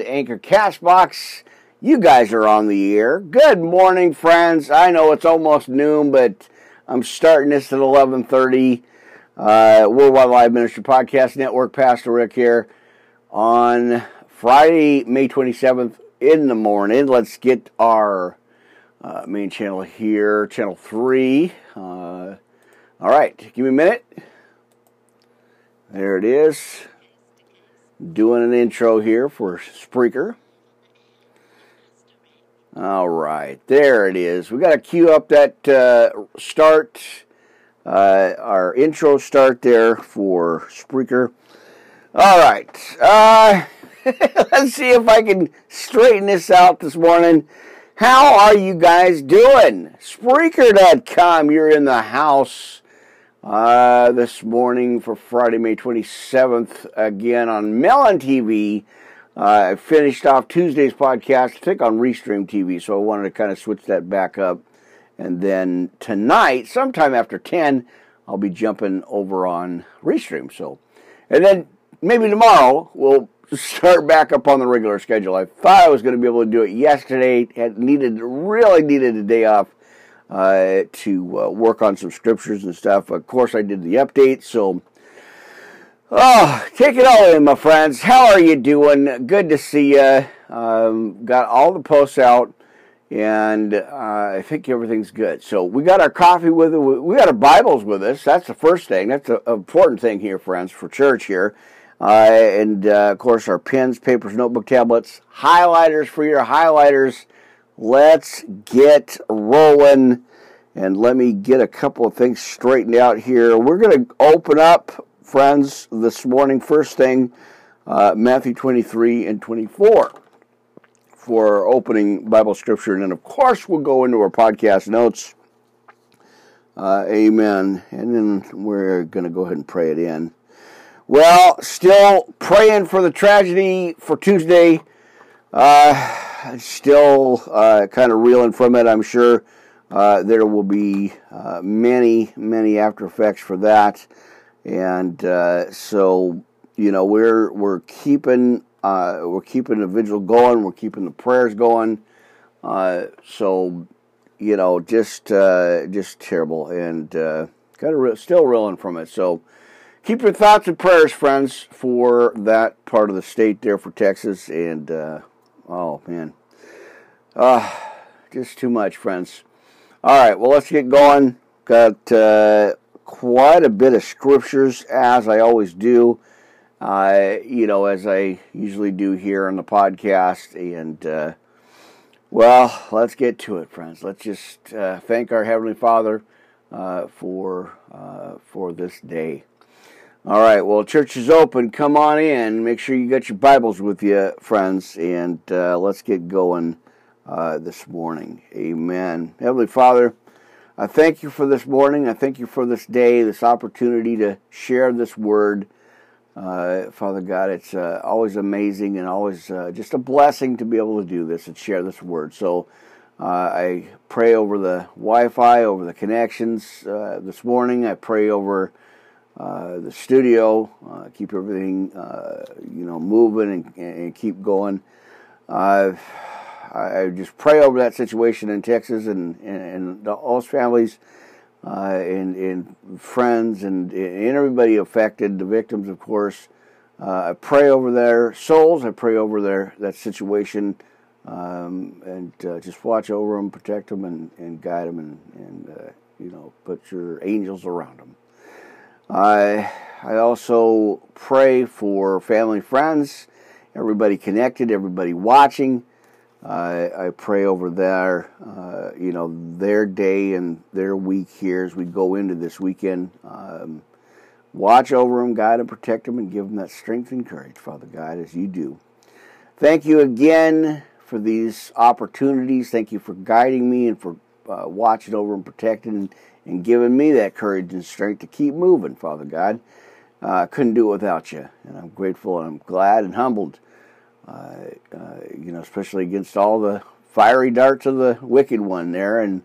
Anchor Castbox. You guys are on the air. Good morning, friends. I know it's almost noon, but I'm starting this at 11:30. Uh, Worldwide Live Ministry Podcast Network. Pastor Rick here on Friday, May 27th in the morning. Let's get our uh, main channel here, channel three. Uh, all right, give me a minute. There it is. Doing an intro here for Spreaker. All right, there it is. We got to cue up that uh, start, uh, our intro start there for Spreaker. All right, uh, let's see if I can straighten this out this morning. How are you guys doing? Spreaker.com, you're in the house uh, this morning for Friday, May 27th, again on Melon TV. Uh, I finished off Tuesday's podcast, I think on Restream TV, so I wanted to kind of switch that back up. And then tonight, sometime after 10, I'll be jumping over on Restream. So, and then maybe tomorrow we'll start back up on the regular schedule. I thought I was going to be able to do it yesterday. Had needed really needed a day off uh, to uh, work on some scriptures and stuff. Of course, I did the update, so. Oh, take it all in, my friends. How are you doing? Good to see you. Um, got all the posts out, and uh, I think everything's good. So we got our coffee with us. We got our Bibles with us. That's the first thing. That's an important thing here, friends, for church here. Uh, and uh, of course, our pens, papers, notebook tablets, highlighters for your highlighters let's get rolling and let me get a couple of things straightened out here. We're going to open up, friends, this morning. First thing, uh, Matthew 23 and 24 for opening Bible scripture. And then, of course, we'll go into our podcast notes. Uh, amen. And then we're going to go ahead and pray it in. Well, still praying for the tragedy for Tuesday. Uh, still uh, kind of reeling from it. I'm sure uh, there will be uh, many, many after effects for that, and uh, so you know we're we're keeping uh, we're keeping the vigil going. We're keeping the prayers going. Uh, so you know, just just terrible and kind of re- still reeling from it. So keep your thoughts and prayers, friends, for that part of the state there for Texas and. Oh man. Uh, just too much, friends. All right, well, let's get going. Got uh, quite a bit of scriptures, as I always do. Uh, you know, as I usually do here on the podcast. And, uh, well, let's get to it, friends. Let's just uh, thank our Heavenly Father uh, for, uh, for this day. All right, well, church is open. Come on in. Make sure you got your Bibles with you, friends, and uh, let's get going uh, this morning. Amen. Heavenly Father, I thank you for this morning. I thank you for this day, this opportunity to share this word. Uh, Father God, it's uh, always amazing and always uh, just a blessing to be able to do this and share this word. So uh, I pray over the Wi Fi, over the connections this morning. I pray over uh, the studio, uh, keep everything uh, you know moving and, and keep going. I just pray over that situation in Texas and and, and all families uh, and, and friends and, and everybody affected, the victims, of course. I pray over their souls. I pray over their that situation. Um, and uh, just watch over them, protect them, and, and guide them, and, and uh, you know, put your angels around them. I I also pray for family, friends, everybody connected, everybody watching. I, I pray over their, uh, you know, their day and their week here as we go into this weekend. Um, watch over them, guide them, protect them, and give them that strength and courage, Father God, as you do. Thank you again for these opportunities. Thank you for guiding me and for uh, watching over and protecting and giving me that courage and strength to keep moving, Father God. Uh, I couldn't do it without you, and I'm grateful and I'm glad and humbled. Uh, uh, you know, especially against all the fiery darts of the wicked one there, and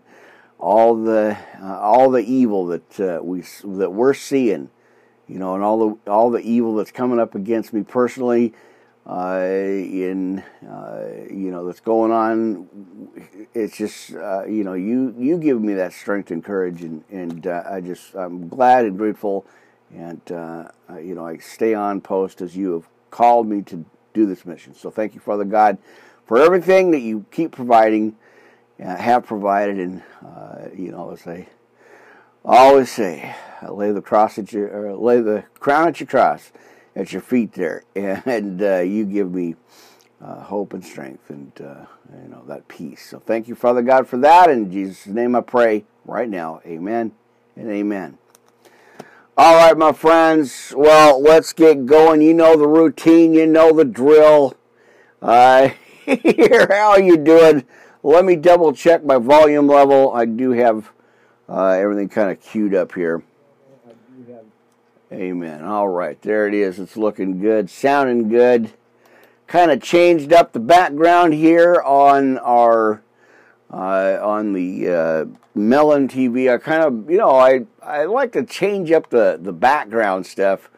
all the uh, all the evil that uh, we that we're seeing. You know, and all the all the evil that's coming up against me personally, uh, in uh, you know that's going on. It's just uh, you know you you give me that strength and courage, and and uh, I just I'm glad and grateful, and uh, you know I stay on post as you have called me to do this mission. So thank you, Father God, for everything that you keep providing, uh, have provided, and you know as I always say, lay the cross at your lay the crown at your cross at your feet there, and uh, you give me uh, hope and strength and uh, you know that peace. So thank you, Father God, for that. In Jesus' name, I pray right now. Amen and amen. All right, my friends. Well, let's get going. You know the routine. You know the drill. Uh, here, how you doing? Let me double check my volume level. I do have uh, everything kind of queued up here. Amen. All right, there it is. It's looking good, sounding good. Kind of changed up the background here on our uh, on the uh, Melon TV. I kind of, you know, I I like to change up the the background stuff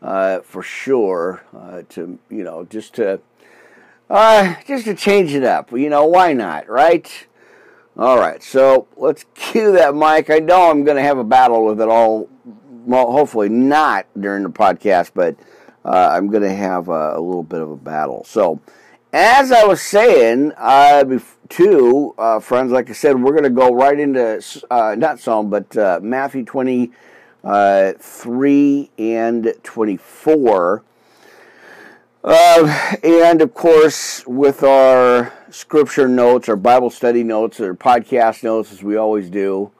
uh, for sure. Uh, to you know, just to uh, just to change it up. You know, why not, right? All right, so let's cue that mic. I know I'm going to have a battle with it all well, hopefully not during the podcast, but uh, I'm going to have a, a, little bit of a battle. So, as I was saying, uh, too, uh, friends, like I said, we're going to go right into uh, not Psalm, but uh, Matthew 23 uh, and 24. Uh, and of course, with our scripture notes, our Bible study notes, our podcast notes, as we always do,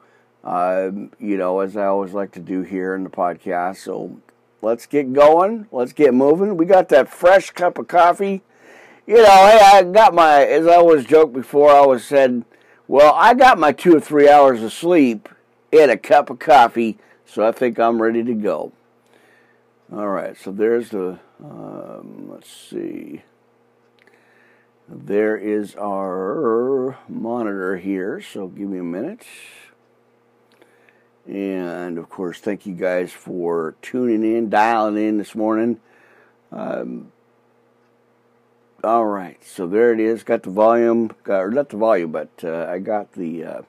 uh, you know, as I always like to do here in the podcast. So let's get going. Let's get moving. We got that fresh cup of coffee. You know, hey, I got my, as I always joked before, I always said, well, I got my two or three hours of sleep in a cup of coffee, so I think I'm ready to go. All right, so there's the, um, let's see. There is our monitor here, so give me a minute. And of course, thank you guys for tuning in, dialing in this morning. Um, all right, so there it is. Got the volume, got, or not the volume, but uh, I got the uh,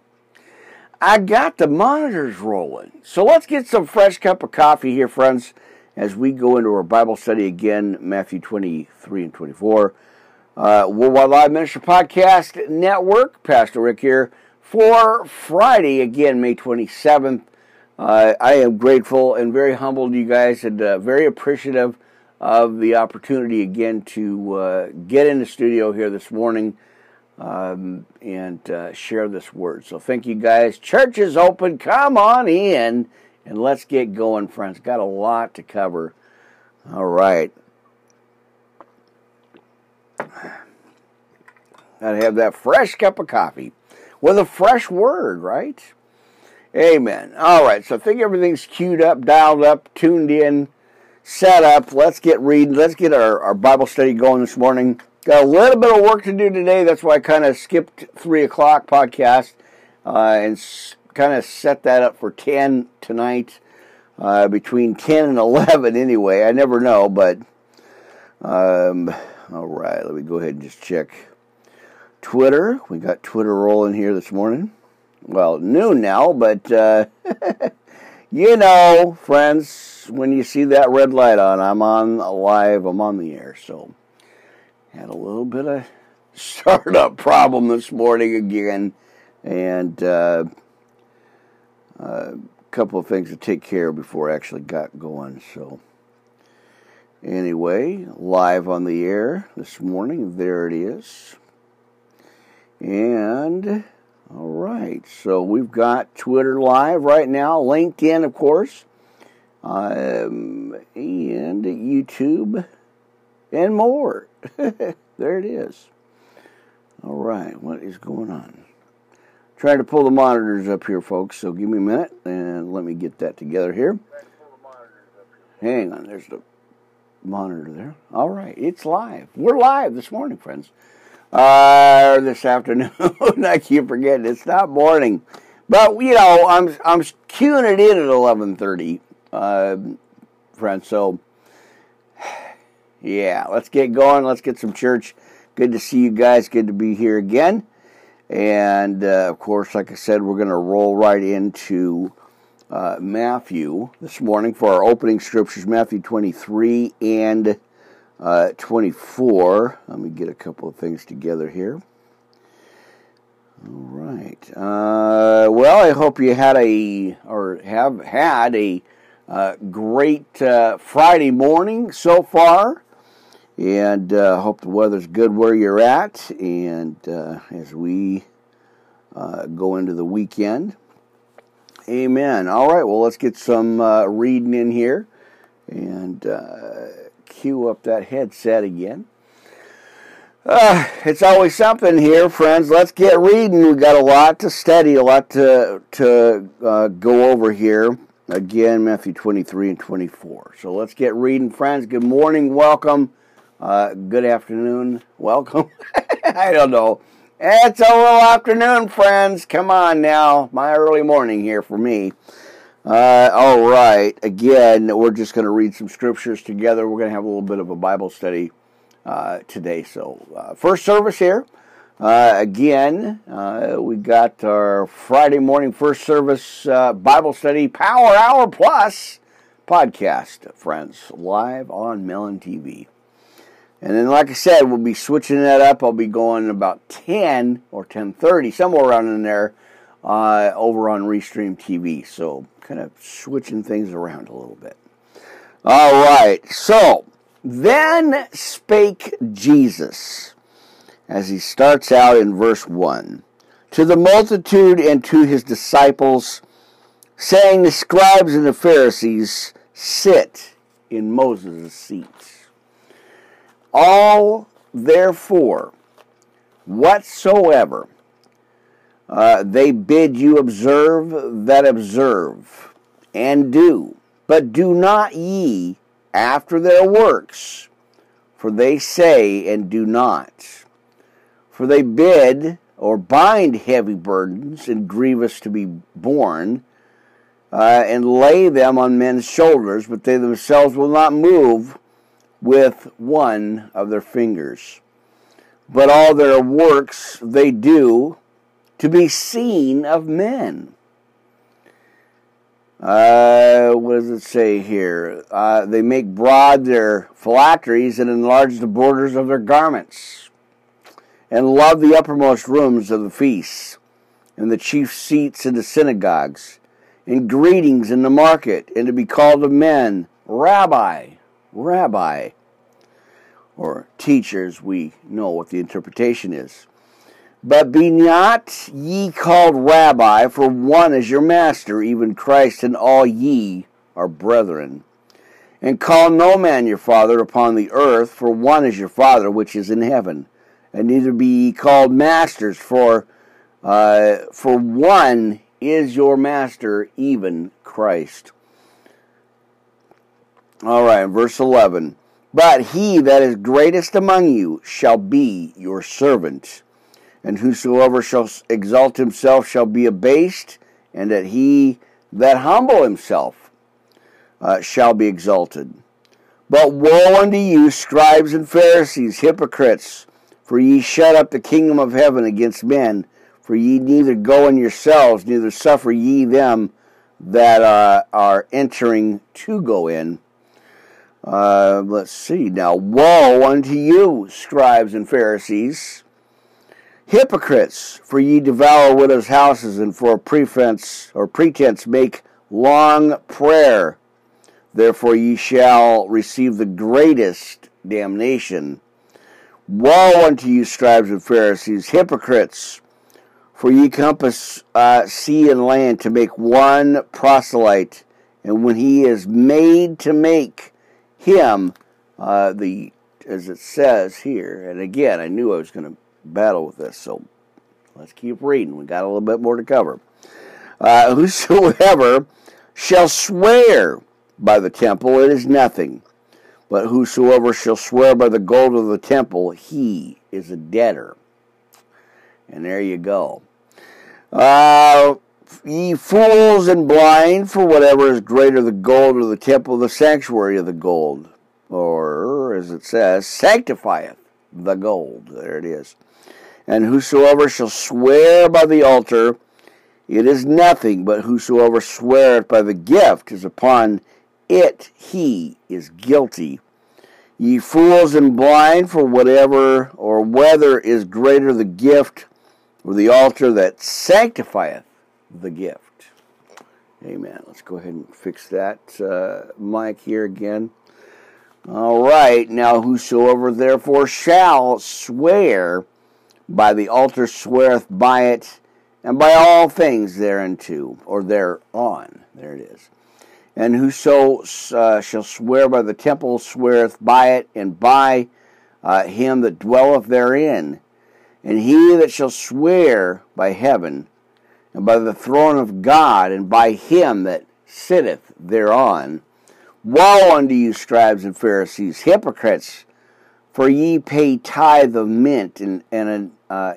I got the monitors rolling. So let's get some fresh cup of coffee here, friends, as we go into our Bible study again, Matthew 23 and 24. Uh, Worldwide Live Minister Podcast Network, Pastor Rick here for Friday, again, May 27th. Uh, I am grateful and very humbled, you guys, and uh, very appreciative of the opportunity again to uh, get in the studio here this morning um, and uh, share this word. So thank you guys. Church is open. Come on in and let's get going, friends. Got a lot to cover. All right. Gotta have that fresh cup of coffee with a fresh word, right? Amen. All right, so I think everything's queued up, dialed up, tuned in, set up. Let's get reading. Let's get our, our Bible study going this morning. Got a little bit of work to do today. That's why I kind of skipped 3 o'clock podcast uh, and kind of set that up for 10 tonight. Uh, between 10 and 11 anyway. I never know, but um, all right, let me go ahead and just check Twitter. We got Twitter rolling here this morning. Well, noon now, but uh, you know, friends, when you see that red light on, I'm on live, I'm on the air. So, had a little bit of startup problem this morning again, and uh, a couple of things to take care of before I actually got going. So, anyway, live on the air this morning. There it is. And all right, so we've got Twitter live right now, LinkedIn, of course, um, and YouTube, and more. there it is. All right, what is going on? Trying to pull the monitors up here, folks. So give me a minute and let me get that together here. Hang on, there's the monitor there. All right, it's live. We're live this morning, friends uh, this afternoon. I keep forgetting it's not morning, but you know I'm I'm queuing it in at eleven thirty, uh, friends. So Yeah, let's get going. Let's get some church. Good to see you guys. Good to be here again. And uh, of course, like I said, we're going to roll right into uh, Matthew this morning for our opening scriptures Matthew 23 and uh, 24. Let me get a couple of things together here. All right. Uh, well, I hope you had a, or have had a uh, great uh, Friday morning so far. And uh, hope the weather's good where you're at. And uh, as we go into the weekend, amen. All right, well, let's get some reading in here and cue up that headset again. Uh, it's always something here, friends. Let's get reading. We've got a lot to study, a lot to, to uh, go over here. Again, Matthew 23 and 24. So let's get reading, friends. Good morning, welcome. Uh, good afternoon, welcome. I don't know. It's a little afternoon, friends. Come on now. My early morning here for me. Uh, all right. Again, we're just going to read some scriptures together. We're going to have a little bit of a Bible study uh, today. So, uh, first service here. Uh, again, uh, we got our Friday morning first service uh, Bible study Power Hour Plus podcast, friends, live on Melon TV. And then, like I said, we'll be switching that up. I'll be going about 10 or 10:30, somewhere around in there, uh, over on Restream TV. So, kind of switching things around a little bit. All right. So, then spake Jesus, as he starts out in verse 1, to the multitude and to his disciples, saying, The scribes and the Pharisees sit in Moses' seats. All, therefore, whatsoever uh, they bid you observe, that observe, and do. But do not ye after their works, for they say and do not. For they bid or bind heavy burdens and grievous to be borne, uh, and lay them on men's shoulders, but they themselves will not move with one of their fingers. But all their works they do to be seen of men. Uh, what does it say here? Uh, they make broad their phylacteries and enlarge the borders of their garments, and love the uppermost rooms of the feasts, and the chief seats in the synagogues, and greetings in the market, and to be called of men, Rabbi rabbi, or teachers, we know what the interpretation is. But be not ye called rabbi, for one is your master, even Christ, and all ye are brethren. And call no man your father upon the earth, for one is your Father which is in heaven. And neither be ye called masters, for uh, for one is your master, even Christ. All right, verse 11. But he that is greatest among you shall be your servant. And whosoever shall exalt himself shall be abased, and that he that humble himself uh, shall be exalted. But woe unto you, scribes and Pharisees, hypocrites, for ye shut up the kingdom of heaven against men. For ye neither go in yourselves, neither suffer ye them that uh, are entering to go in. Uh, let's see now. Woe unto you, scribes and Pharisees, hypocrites! For ye devour widows' houses, and for a pretense or pretense make long prayer. Therefore ye shall receive the greatest damnation. Woe unto you, scribes and Pharisees, hypocrites! For ye compass uh, sea and land to make one proselyte, and when he is made to make him, uh, the as it says here, and again, I knew I was going to battle with this, so let's keep reading. We got a little bit more to cover. Uh, whosoever shall swear by the temple, it is nothing. But whosoever shall swear by the gold of the temple, he is a debtor. And there you go. Uh, Ye fools and blind, for whatever is greater the gold or the temple, the sanctuary of the gold. Or as it says, sanctifieth the gold. There it is. And whosoever shall swear by the altar, it is nothing, but whosoever sweareth by the gift is upon it he is guilty. Ye fools and blind, for whatever or whether is greater the gift or the altar that sanctifieth the gift. Amen. Let's go ahead and fix that uh, mic here again. All right. Now, whosoever therefore shall swear by the altar sweareth by it, and by all things thereunto, or thereon. There it is. And whoso uh, shall swear by the temple sweareth by it, and by uh, him that dwelleth therein. And he that shall swear by heaven, and by the throne of God, and by him that sitteth thereon. Woe unto you, scribes and Pharisees, hypocrites! For ye pay tithe of mint and, and uh,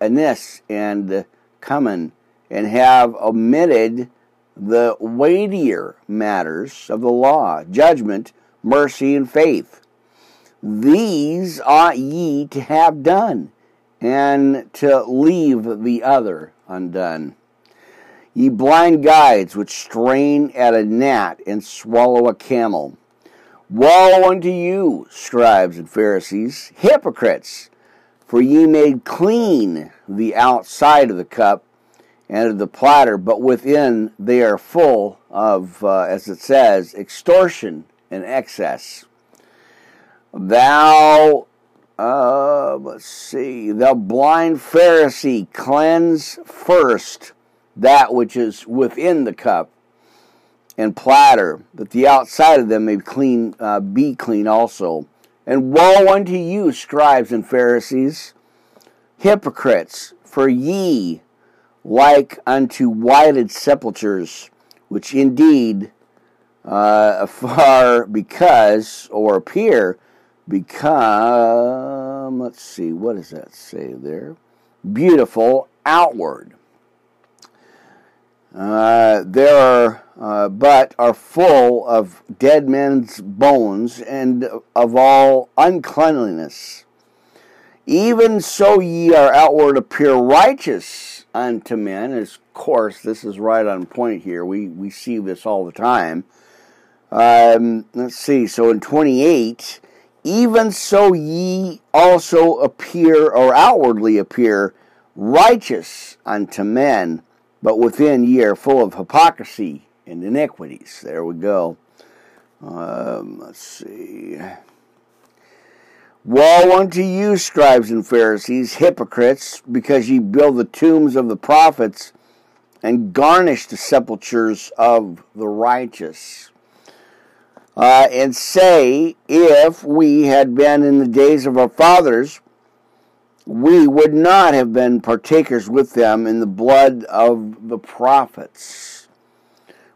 anise and cumin, and have omitted the weightier matters of the law, judgment, mercy, and faith. These ought ye to have done, and to leave the other undone. Ye blind guides which strain at a gnat and swallow a camel. Woe unto you, scribes and Pharisees, hypocrites! For ye made clean the outside of the cup and of the platter, but within they are full of, uh, as it says, extortion and excess. Thou uh, let's see. The blind Pharisee cleanse first that which is within the cup and platter, that the outside of them may clean, uh, be clean also. And woe unto you, scribes and Pharisees, hypocrites, for ye like unto whited sepulchres, which indeed uh, afar because or appear become, let's see, what does that say there? Beautiful outward. Uh, there are, uh, but are full of dead men's bones and of all uncleanliness. Even so, ye are outward appear righteous unto men. Of course, this is right on point here. We we see this all the time. Um, let's see. So in twenty eight, even so ye also appear or outwardly appear righteous unto men, but within ye are full of hypocrisy and iniquities. There we go. Um, let's see. Woe unto you, scribes and Pharisees, hypocrites, because ye build the tombs of the prophets and garnish the sepulchres of the righteous uh, and say, if we had been in the days of our fathers, we would not have been partakers with them in the blood of the prophets.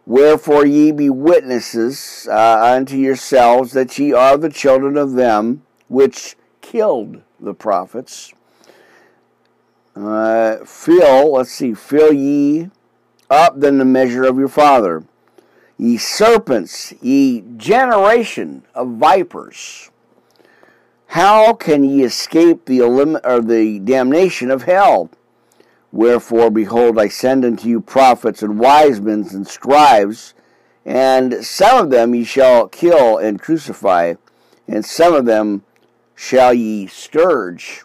Wherefore ye be witnesses uh, unto yourselves that ye are the children of them which killed the prophets. Uh, fill, let's see, fill ye up then the measure of your father ye serpents, ye generation of vipers. How can ye escape the elim- or the damnation of hell? Wherefore, behold, I send unto you prophets and wise men and scribes, and some of them ye shall kill and crucify, and some of them shall ye scourge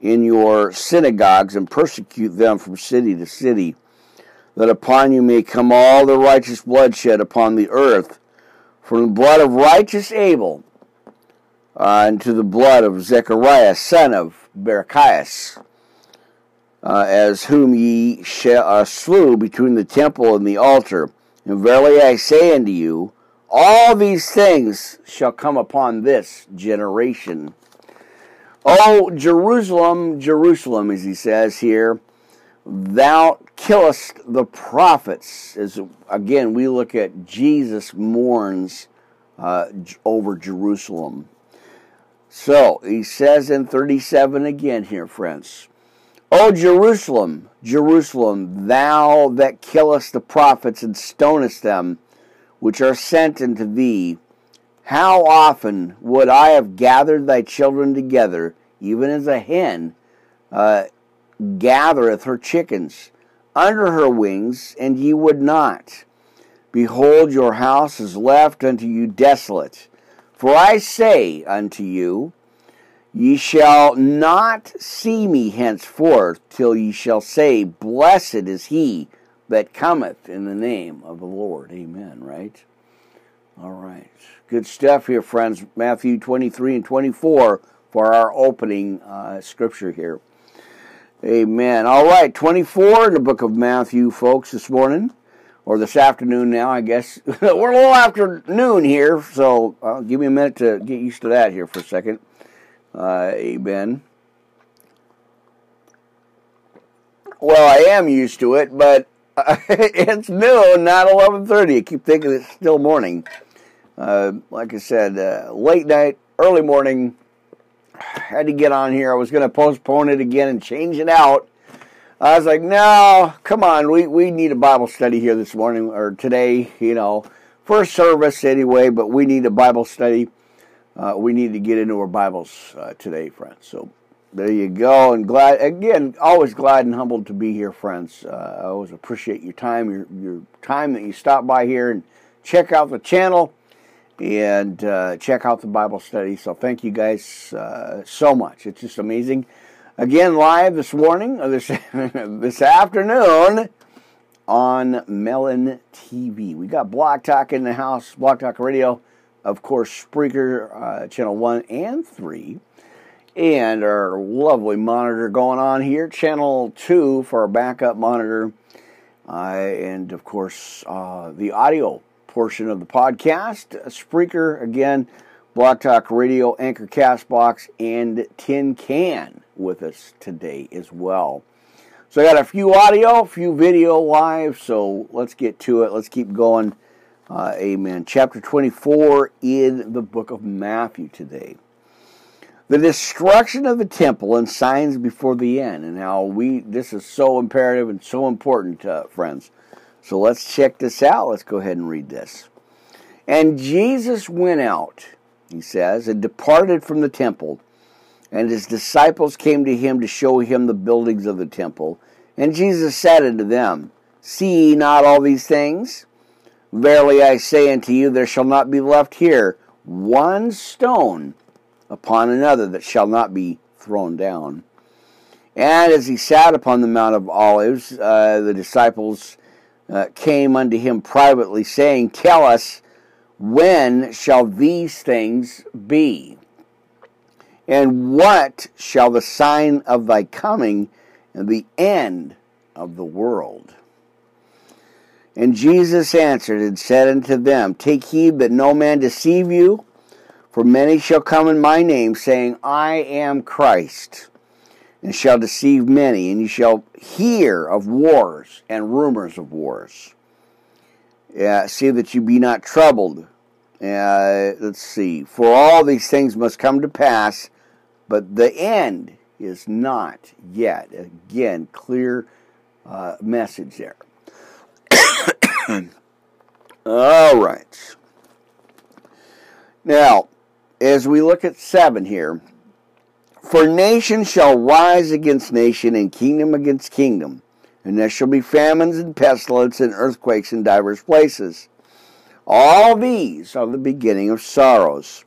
in your synagogues and persecute them from city to city that upon you may come all the righteous bloodshed upon the earth, from the blood of righteous Abel uh, unto the blood of Zechariah, son of Berechias, uh, as whom ye uh, slew between the temple and the altar. And verily I say unto you, all these things shall come upon this generation. O Jerusalem, Jerusalem, as he says here, thou killest the prophets. As again, we look at Jesus mourns uh, over Jerusalem. So he says in 37 again here, friends. O Jerusalem, Jerusalem, thou that killest the prophets and stonest them, which are sent unto thee, How often would I have gathered thy children together, even as a hen uh, gathereth her chickens under her wings, and ye would not? Behold, your house is left unto you desolate. For I say unto you, Ye shall not see me henceforth till ye shall say, Blessed is he that cometh in the name of the Lord. Amen, right? All right. Good stuff here, friends. Matthew 23 and 24 for our opening uh, scripture here. Amen. All right, 24 in the book of Matthew, folks, this morning, or this afternoon now, I guess. We're a little afternoon here, so uh, give me a minute to get used to that here for a second. Uh, amen. Well, I am used to it, but it's noon, not 11:30. I keep thinking it's still morning. Uh, like I said, uh, late night, early morning. Had to get on here. I was going to postpone it again and change it out. I was like, no, come on. We, we need a Bible study here this morning or today, you know, first service anyway, but we need a Bible study uh, we need to get into our Bibles uh, today, friends. So there you go. And glad, again, always glad and humbled to be here, friends. Uh, I always appreciate your time, your, your time that you stop by here and check out the channel and uh, check out the Bible study. So thank you guys uh, so much. It's just amazing. Again, live this morning, or this, this afternoon on Melon TV. We got Blog Talk in the house, Blog Talk Radio of course, Spreaker uh, channel 1 and 3, and our lovely monitor going on here, channel 2 for our backup monitor, uh, and of course, uh, the audio portion of the podcast, Spreaker, again, Blog Talk Radio, Anchor Castbox, and Tin Can with us today as well. So I got a few audio, a few video live, so let's get to it. Let's keep going. Uh, amen. Chapter 24 in the book of Matthew today. The destruction of the temple and signs before the end, and how we, this is so imperative and so important, uh, friends. So let's check this out. Let's go ahead and read this. And Jesus went out, he says, and departed from the temple. And his disciples came to him to show him the buildings of the temple. And Jesus said unto them, See ye not all these things? Verily I say unto you, there shall not be left here one stone upon another that shall not be thrown down. And as he sat upon the Mount of Olives, uh, the disciples uh, came unto him privately, saying, Tell us, when shall these things be? And what shall the sign of thy coming and the end of the world? And Jesus answered and said unto them, Take heed that no man deceive you, for many shall come in my name, saying, I am Christ, and shall deceive many, and you shall hear of wars and rumors of wars. Uh, see that you be not troubled. Uh, let's see. For all these things must come to pass, but the end is not yet. Again, clear uh, message there. All right. Now, as we look at seven here, for nation shall rise against nation, and kingdom against kingdom, and there shall be famines and pestilence and earthquakes in divers places. All these are the beginning of sorrows.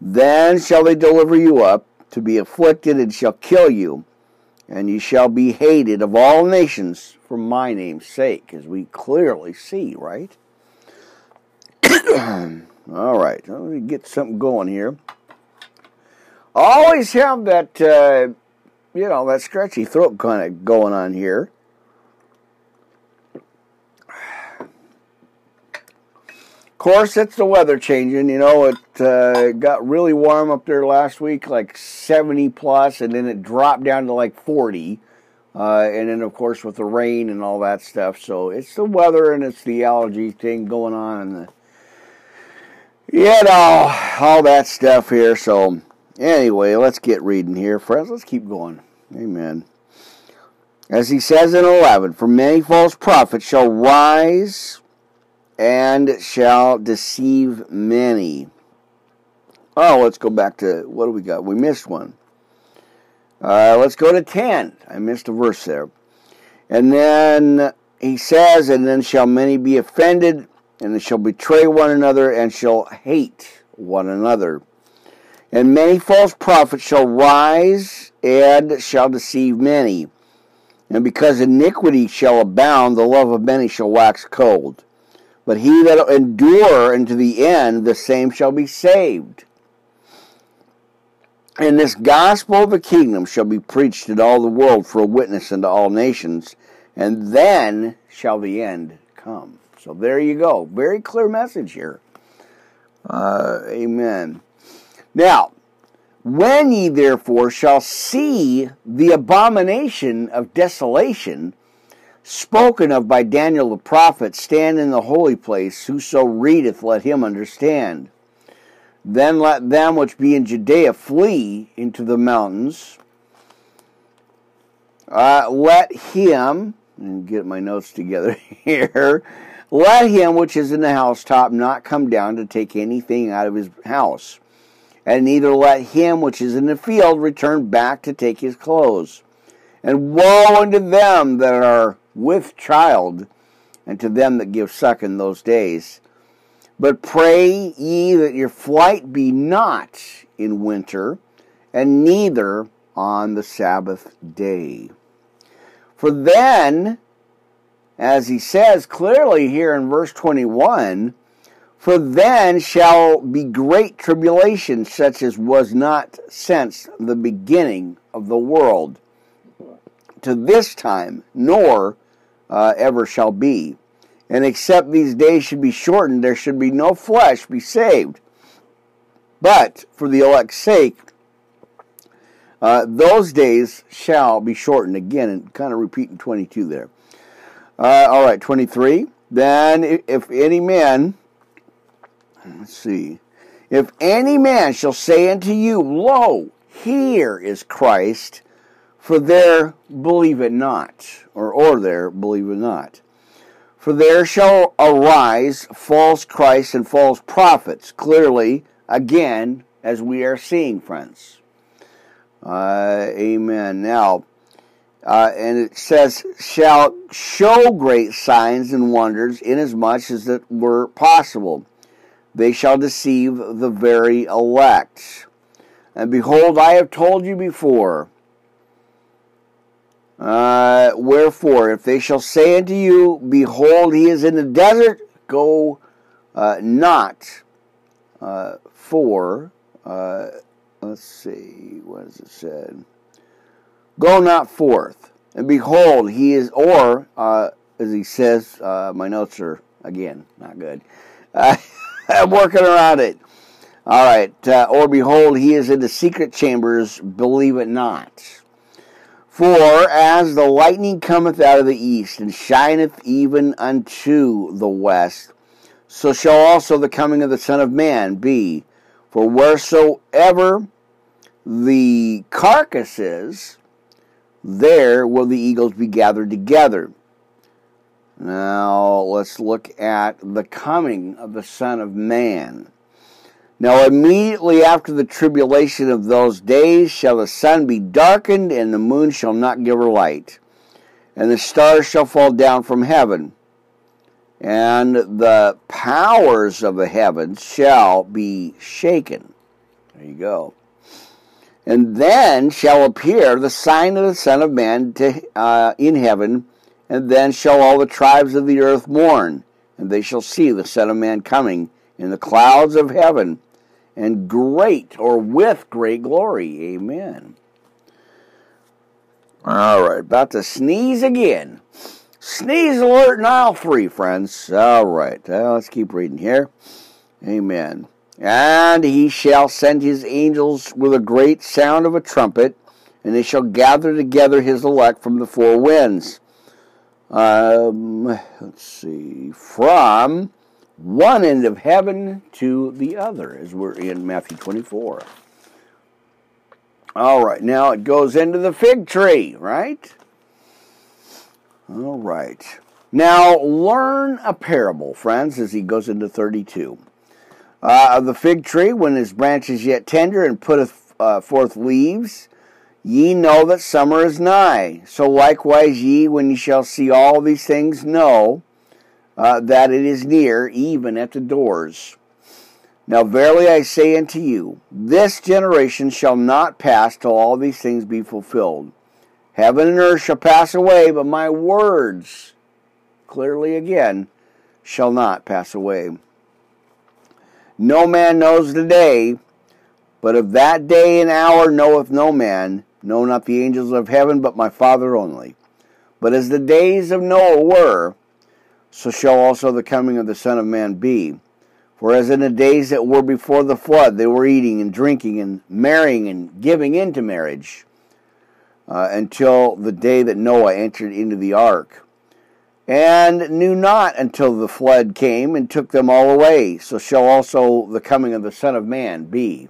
Then shall they deliver you up to be afflicted, and shall kill you, and ye shall be hated of all nations for my name's sake, as we clearly see, right? All right, let me get something going here. I always have that, uh, you know, that scratchy throat kind of going on here. Course, it's the weather changing. You know, it uh, got really warm up there last week, like 70 plus, and then it dropped down to like 40. Uh, and then, of course, with the rain and all that stuff. So it's the weather and it's the allergy thing going on, and the, you know, all that stuff here. So, anyway, let's get reading here, friends. Let's keep going. Amen. As he says in 11, For many false prophets shall rise and shall deceive many. Oh, let's go back to what do we got? We missed one. Uh, let's go to 10. I missed a verse there. And then he says, And then shall many be offended, and they shall betray one another, and shall hate one another. And many false prophets shall rise, and shall deceive many. And because iniquity shall abound, the love of many shall wax cold. But he that endure unto the end, the same shall be saved. And this gospel of the kingdom shall be preached in all the world for a witness unto all nations, and then shall the end come. So there you go. Very clear message here. Uh, amen. Now, when ye therefore shall see the abomination of desolation spoken of by Daniel the prophet stand in the holy place, whoso readeth, let him understand. Then let them which be in Judea flee into the mountains. Uh, let him, and get my notes together here, let him which is in the housetop not come down to take anything out of his house, and neither let him which is in the field return back to take his clothes. And woe unto them that are with child, and to them that give suck in those days. But pray ye that your flight be not in winter, and neither on the Sabbath day. For then, as he says clearly here in verse 21, for then shall be great tribulation, such as was not since the beginning of the world to this time, nor uh, ever shall be. And except these days should be shortened, there should be no flesh be saved. But for the elect's sake, uh, those days shall be shortened again, and kind of repeating 22 there. Uh, all right, 23. Then, if any man, let's see, if any man shall say unto you, Lo, here is Christ, for there believe it not, or or there believe it not. For there shall arise false Christs and false prophets, clearly, again, as we are seeing, friends. Uh, amen. Now, uh, and it says, shall show great signs and wonders, inasmuch as it were possible. They shall deceive the very elect. And behold, I have told you before. Uh, wherefore, if they shall say unto you, Behold, he is in the desert, go uh, not uh, for, uh, let's see, what does it said? Go not forth, and behold, he is, or, uh, as he says, my notes are, again, not good. I'm working around it. All right, or behold, he is in the secret chambers, believe it not. For as the lightning cometh out of the east, and shineth even unto the west, so shall also the coming of the Son of Man be. For wheresoever the carcass is, there will the eagles be gathered together. Now let's look at the coming of the Son of Man. Now, immediately after the tribulation of those days shall the sun be darkened, and the moon shall not give her light, and the stars shall fall down from heaven, and the powers of the heavens shall be shaken. There you go. And then shall appear the sign of the Son of Man to, uh, in heaven, and then shall all the tribes of the earth mourn, and they shall see the Son of Man coming in the clouds of heaven and great or with great glory. Amen. All right, about to sneeze again. Sneeze alert in aisle three, friends. All right, uh, let's keep reading here. Amen. And he shall send his angels with a great sound of a trumpet, and they shall gather together his elect from the four winds. Um, let's see, from one end of heaven to the other, as we're in Matthew 24. All right, now it goes into the fig tree, right? All right. Now learn a parable, friends, as he goes into 32. uh, of the fig tree when his branch is yet tender and putteth uh, forth leaves. Ye know that summer is nigh. So likewise ye, when ye shall see all these things, know uh, that it is near, even at the doors. Now verily I say unto you, this generation shall not pass till all these things be fulfilled. Heaven and earth shall pass away, but my words, clearly again, shall not pass away. No man knows the day, but of that day and hour knoweth no man, no not the angels of heaven, but my Father only. But as the days of Noah were, so shall also the coming of the Son of Man be. For as in the days that were before the flood, they were eating and drinking and marrying and giving into marriage, uh, until the day that Noah entered into the ark, and knew not until the flood came and took them all away. So shall also the coming of the Son of Man be.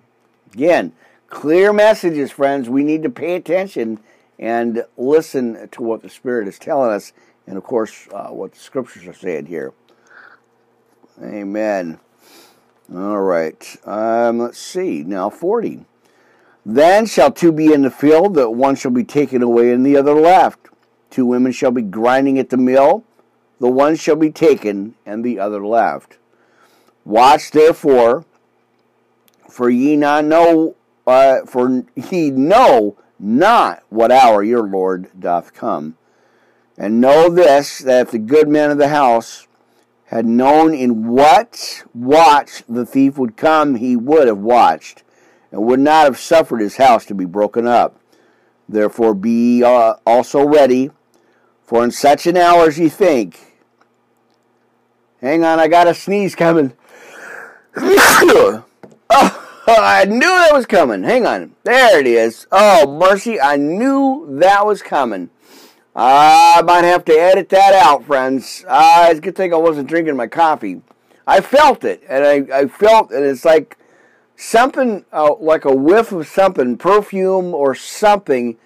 Again, clear messages, friends. We need to pay attention and listen to what the Spirit is telling us, and of course, uh, what the Scriptures are saying here. Amen. All right. Um, let's see. Now, 40. Then shall two be in the field, that one shall be taken away and the other left. Two women shall be grinding at the mill, the one shall be taken and the other left. Watch therefore, for ye not know, uh, for ye know not what hour your Lord doth come. And know this, that if the good man of the house had known in what watch the thief would come, he would have watched, and would not have suffered his house to be broken up. Therefore be also ready, for in such an hour as ye think. Hang on, I got a sneeze coming. oh, I knew that was coming. Hang on. There it is. Oh, mercy, I knew that was coming. I might have to edit that out, friends. Uh, it's a good thing I wasn't drinking my coffee. I felt it, and I, I felt, and it's like something, uh, like a whiff of something, perfume or something,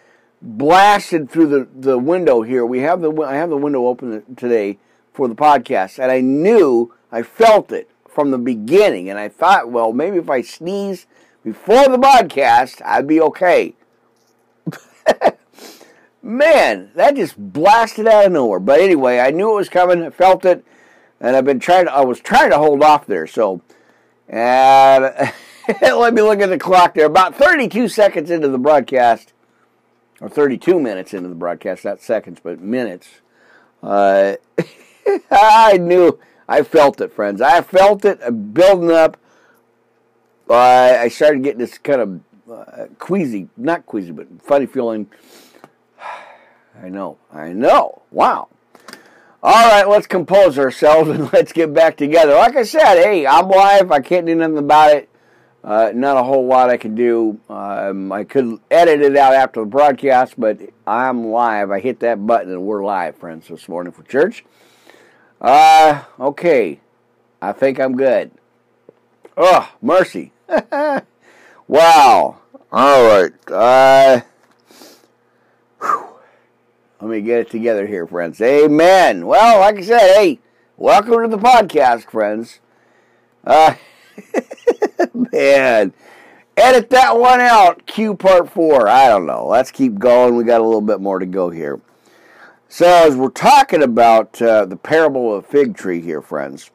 blasted through the, the window here. We have the I have the window open today for the podcast, and I knew I felt it from the beginning, and I thought, well, maybe if I sneeze before the podcast, I'd be okay. man, that just blasted out of nowhere. But anyway, I knew it was coming. I felt it, and I've been trying. To, I was trying to hold off there. So, and let me look at the clock there. About 32 seconds into the broadcast, or 32 minutes into the broadcast, not seconds, but minutes. Uh, I knew. I felt it, friends. I felt it building up. Uh, I started getting this kind of uh, queasy, not queasy, but funny feeling I know. I know. Wow. All right, let's compose ourselves and let's get back together. Like I said, hey, I'm live. I can't do nothing about it. Uh, not a whole lot I can do. Um, I could edit it out after the broadcast, but I'm live. I hit that button and we're live, friends, this morning for church. Uh, okay. I think I'm good. Oh, mercy. wow. All right. Uh, let me get it together here, friends. Amen. Well, like I said, hey, welcome to the podcast, friends. Uh, man, edit that one out. Q part four. I don't know. Let's keep going. We got a little bit more to go here. So, as we're talking about uh, the parable of the fig tree here, friends.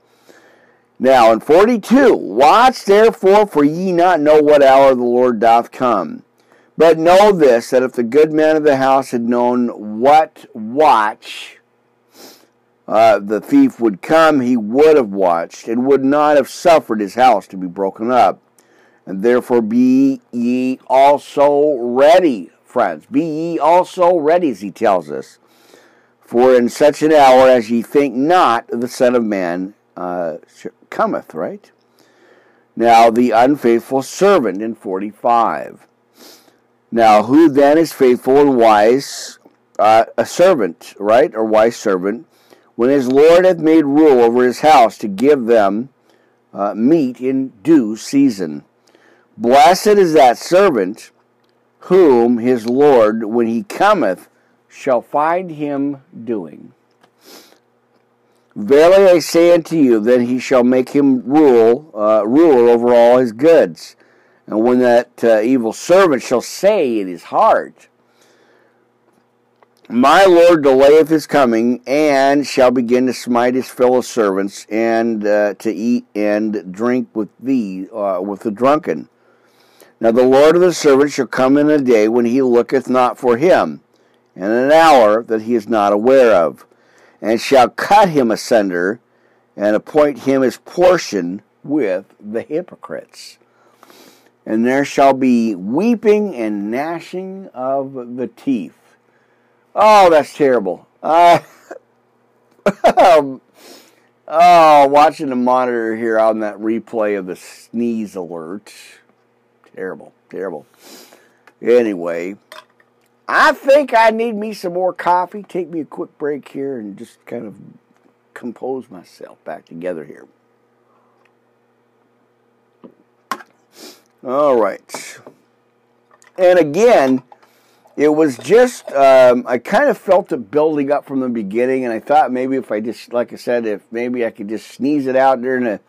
Now, in 42, watch therefore, for ye not know what hour the Lord doth come. But know this that if the good man of the house had known what watch uh, the thief would come, he would have watched and would not have suffered his house to be broken up. And therefore be ye also ready, friends. Be ye also ready, as he tells us. For in such an hour as ye think not, the Son of Man uh, cometh, right? Now, the unfaithful servant in 45. Now, who then is faithful and wise? Uh, a servant, right? Or wise servant, when his Lord hath made rule over his house to give them uh, meat in due season. Blessed is that servant whom his Lord, when he cometh, shall find him doing. Verily I say unto you, then he shall make him rule, uh, over all his goods. And when that uh, evil servant shall say in his heart, My Lord delayeth his coming, and shall begin to smite his fellow servants, and uh, to eat and drink with thee, uh, with the drunken. Now the Lord of the servant shall come in a day when he looketh not for him, and an hour that he is not aware of and shall cut him asunder and appoint him his portion with the hypocrites. And there shall be weeping and gnashing of the teeth. Oh, that's terrible. Uh, um, oh, watching the monitor here on that replay of the sneeze alert. Terrible, terrible. Anyway, I think I need me some more coffee. Take me a quick break here and just kind of compose myself back together here. All right. And again, it was just, um, I kind of felt it building up from the beginning, and I thought maybe if I just, like I said, if maybe I could just sneeze it out during the,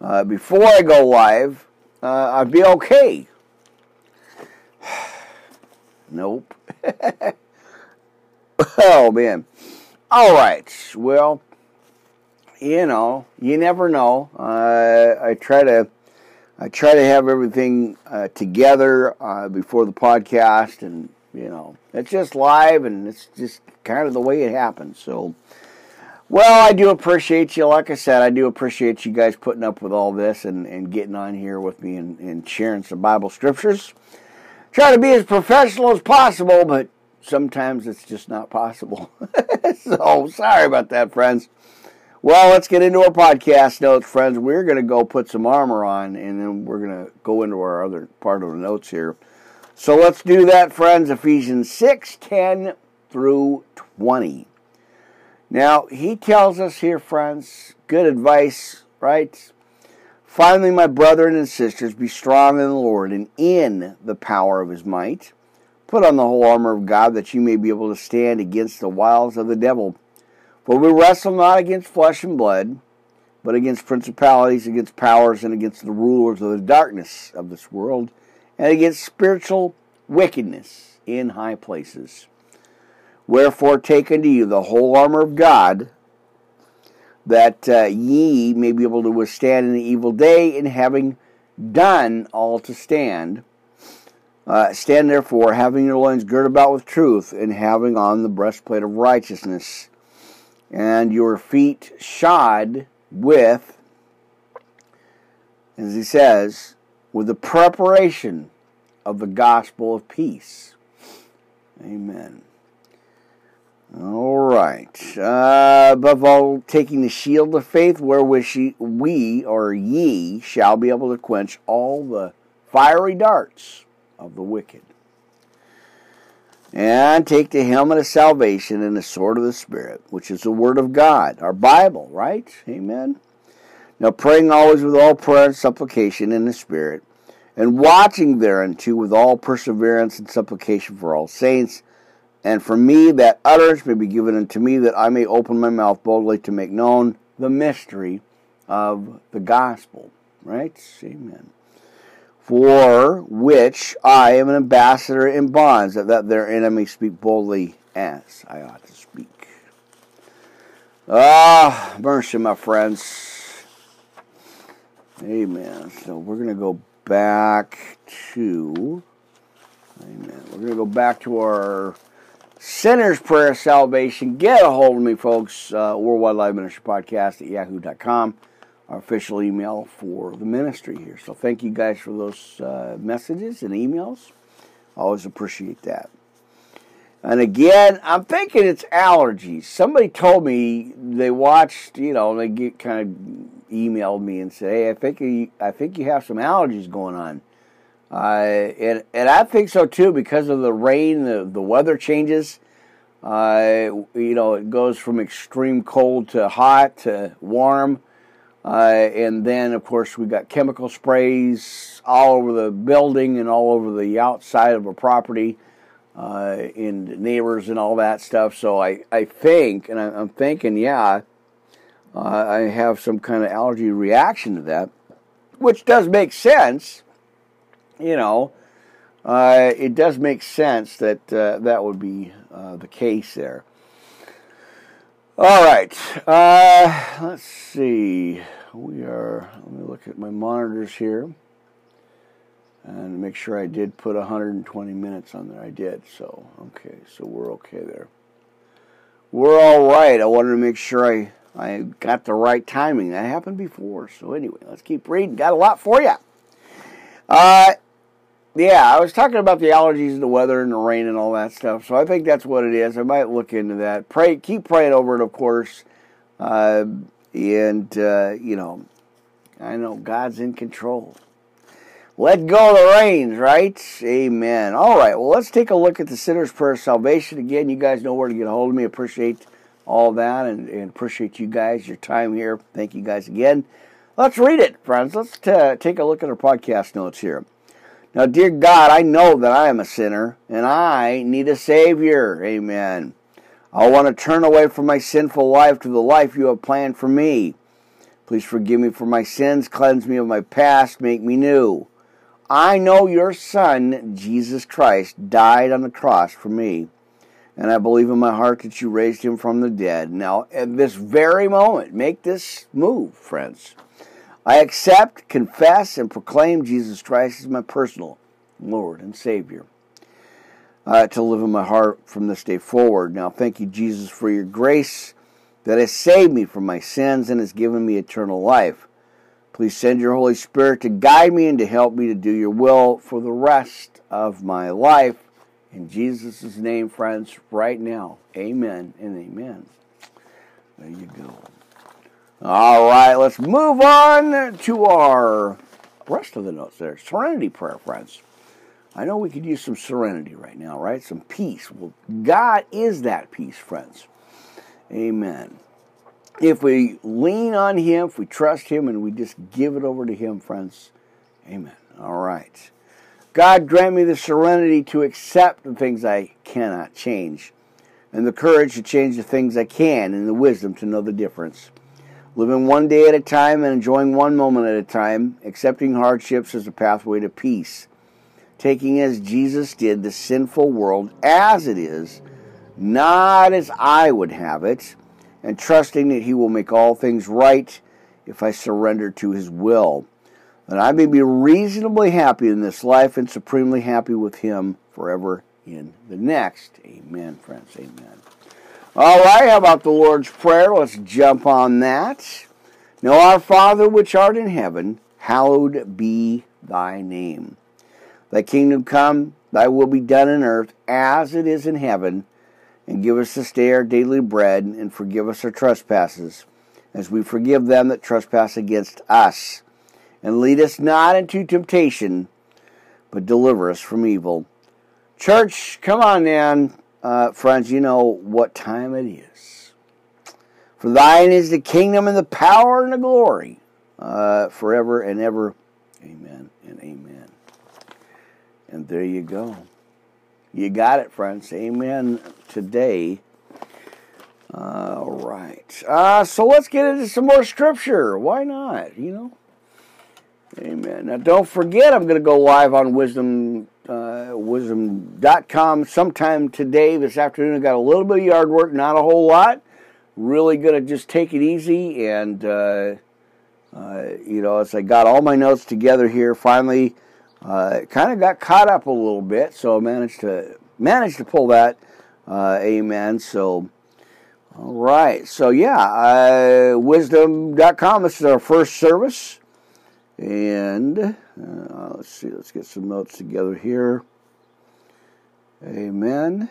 uh, before I go live, uh, I'd be okay. nope. oh man. All right. Well, you know, you never know. Uh, I try to, I try to have everything uh, together uh, before the podcast, and you know, it's just live, and it's just kind of the way it happens. So, well, I do appreciate you. Like I said, I do appreciate you guys putting up with all this and, and getting on here with me and, and sharing some Bible scriptures. Try to be as professional as possible, but sometimes it's just not possible. so sorry about that, friends. Well, let's get into our podcast notes, friends. We're going to go put some armor on, and then we're going to go into our other part of the notes here. So let's do that, friends. Ephesians 6 10 through 20. Now, he tells us here, friends, good advice, right? Finally, my brethren and sisters, be strong in the Lord and in the power of his might. Put on the whole armor of God that you may be able to stand against the wiles of the devil. For we wrestle not against flesh and blood, but against principalities, against powers, and against the rulers of the darkness of this world, and against spiritual wickedness in high places. Wherefore, take unto you the whole armor of God, that uh, ye may be able to withstand in the evil day, and having done all to stand, uh, stand therefore, having your loins girded about with truth, and having on the breastplate of righteousness, and your feet shod with, as he says, with the preparation of the gospel of peace. Amen. All right. Uh, above all, taking the shield of faith, wherewith she, we or ye shall be able to quench all the fiery darts of the wicked. And take the helmet of salvation and the sword of the Spirit, which is the Word of God, our Bible, right? Amen. Now, praying always with all prayer and supplication in the Spirit, and watching thereunto with all perseverance and supplication for all saints and for me, that utterance may be given unto me, that I may open my mouth boldly to make known the mystery of the gospel. Right? Amen. For which I am an ambassador in bonds, that, their enemies speak boldly as I ought to speak. Ah, mercy, my friends. Amen. So we're going to go back to. Amen. We're going to go back to our Sinner's Prayer of Salvation. Get a hold of me, folks. Uh, Worldwide Live Ministry Podcast at yahoo.com, our official email for the ministry here. So thank you guys for those uh, messages and emails. Always appreciate that. And again, I'm thinking it's allergies. Somebody told me they watched, you know, they get kind of emailed me and said, "Hey, I think you, I think you have some allergies going on." Uh, and, and I think so too because of the rain, the, the weather changes. Uh, you know, it goes from extreme cold to hot to warm. Uh, and then, of course, we got chemical sprays all over the building and all over the outside of a property, uh, and neighbors and all that stuff. So I, I think, and I, am thinking, yeah, uh, I have some kind of allergy reaction to that, which does make sense. You know, uh, it does make sense that uh, that would be uh, the case there. All right, uh, let's see. We are, let me look at my monitors here and make sure I did put 120 minutes on there. I did, so okay, so we're okay there. We're all right. I wanted to make sure I, I got the right timing. That happened before. So anyway, let's keep reading. Got a lot for you. Uh, yeah, I was talking about the allergies and the weather and the rain and all that stuff. So I think that's what it is. I might look into that. Pray, keep praying over it, of course. Uh, and uh, you know, I know God's in control. Let go of the reins, right? Amen. All right, well, let's take a look at the sinner's prayer of salvation. Again, you guys know where to get a hold of me. Appreciate all that and, and appreciate you guys, your time here. Thank you guys again. Let's read it, friends. Let's t- uh, take a look at our podcast notes here. Now, dear God, I know that I am a sinner and I need a Savior. Amen. I want to turn away from my sinful life to the life you have planned for me. Please forgive me for my sins, cleanse me of my past, make me new. I know your Son, Jesus Christ, died on the cross for me, and I believe in my heart that you raised him from the dead. Now, at this very moment, make this move, friends. I accept, confess, and proclaim Jesus Christ as my personal Lord and Savior. Uh, to live in my heart from this day forward. Now, thank you, Jesus, for your grace that has saved me from my sins and has given me eternal life. Please send your Holy Spirit to guide me and to help me to do your will for the rest of my life. In Jesus' name, friends, right now. Amen and amen. There you go. All right, let's move on to our rest of the notes there. Serenity prayer, friends. I know we could use some serenity right now, right? Some peace. Well, God is that peace, friends. Amen. If we lean on Him, if we trust Him, and we just give it over to Him, friends. Amen. All right. God grant me the serenity to accept the things I cannot change, and the courage to change the things I can, and the wisdom to know the difference. Living one day at a time and enjoying one moment at a time, accepting hardships as a pathway to peace. Taking as Jesus did the sinful world as it is, not as I would have it and trusting that He will make all things right if I surrender to His will. That I may be reasonably happy in this life and supremely happy with Him forever in the next. Amen, friends. Amen. All right, how about the Lord's Prayer? Let's jump on that. Now, our Father which art in heaven, hallowed be thy name. Thy kingdom come, thy will be done in earth as it is in heaven and give us this day our daily bread, and forgive us our trespasses, as we forgive them that trespass against us. And lead us not into temptation, but deliver us from evil. Church, come on in. Uh, friends, you know what time it is. For thine is the kingdom and the power and the glory uh, forever and ever. Amen and amen. And there you go. You got it, friends. Amen today. All right. Uh, so let's get into some more scripture. Why not? You know? Amen. Now, don't forget, I'm going to go live on wisdom, uh, wisdom.com sometime today, this afternoon. I got a little bit of yard work, not a whole lot. Really going to just take it easy. And, uh, uh, you know, as I got all my notes together here, finally uh, kind of got caught up a little bit, so I managed to managed to pull that. Uh, amen. So, all right. So yeah, uh, wisdom.com. This is our first service, and uh, let's see. Let's get some notes together here. Amen.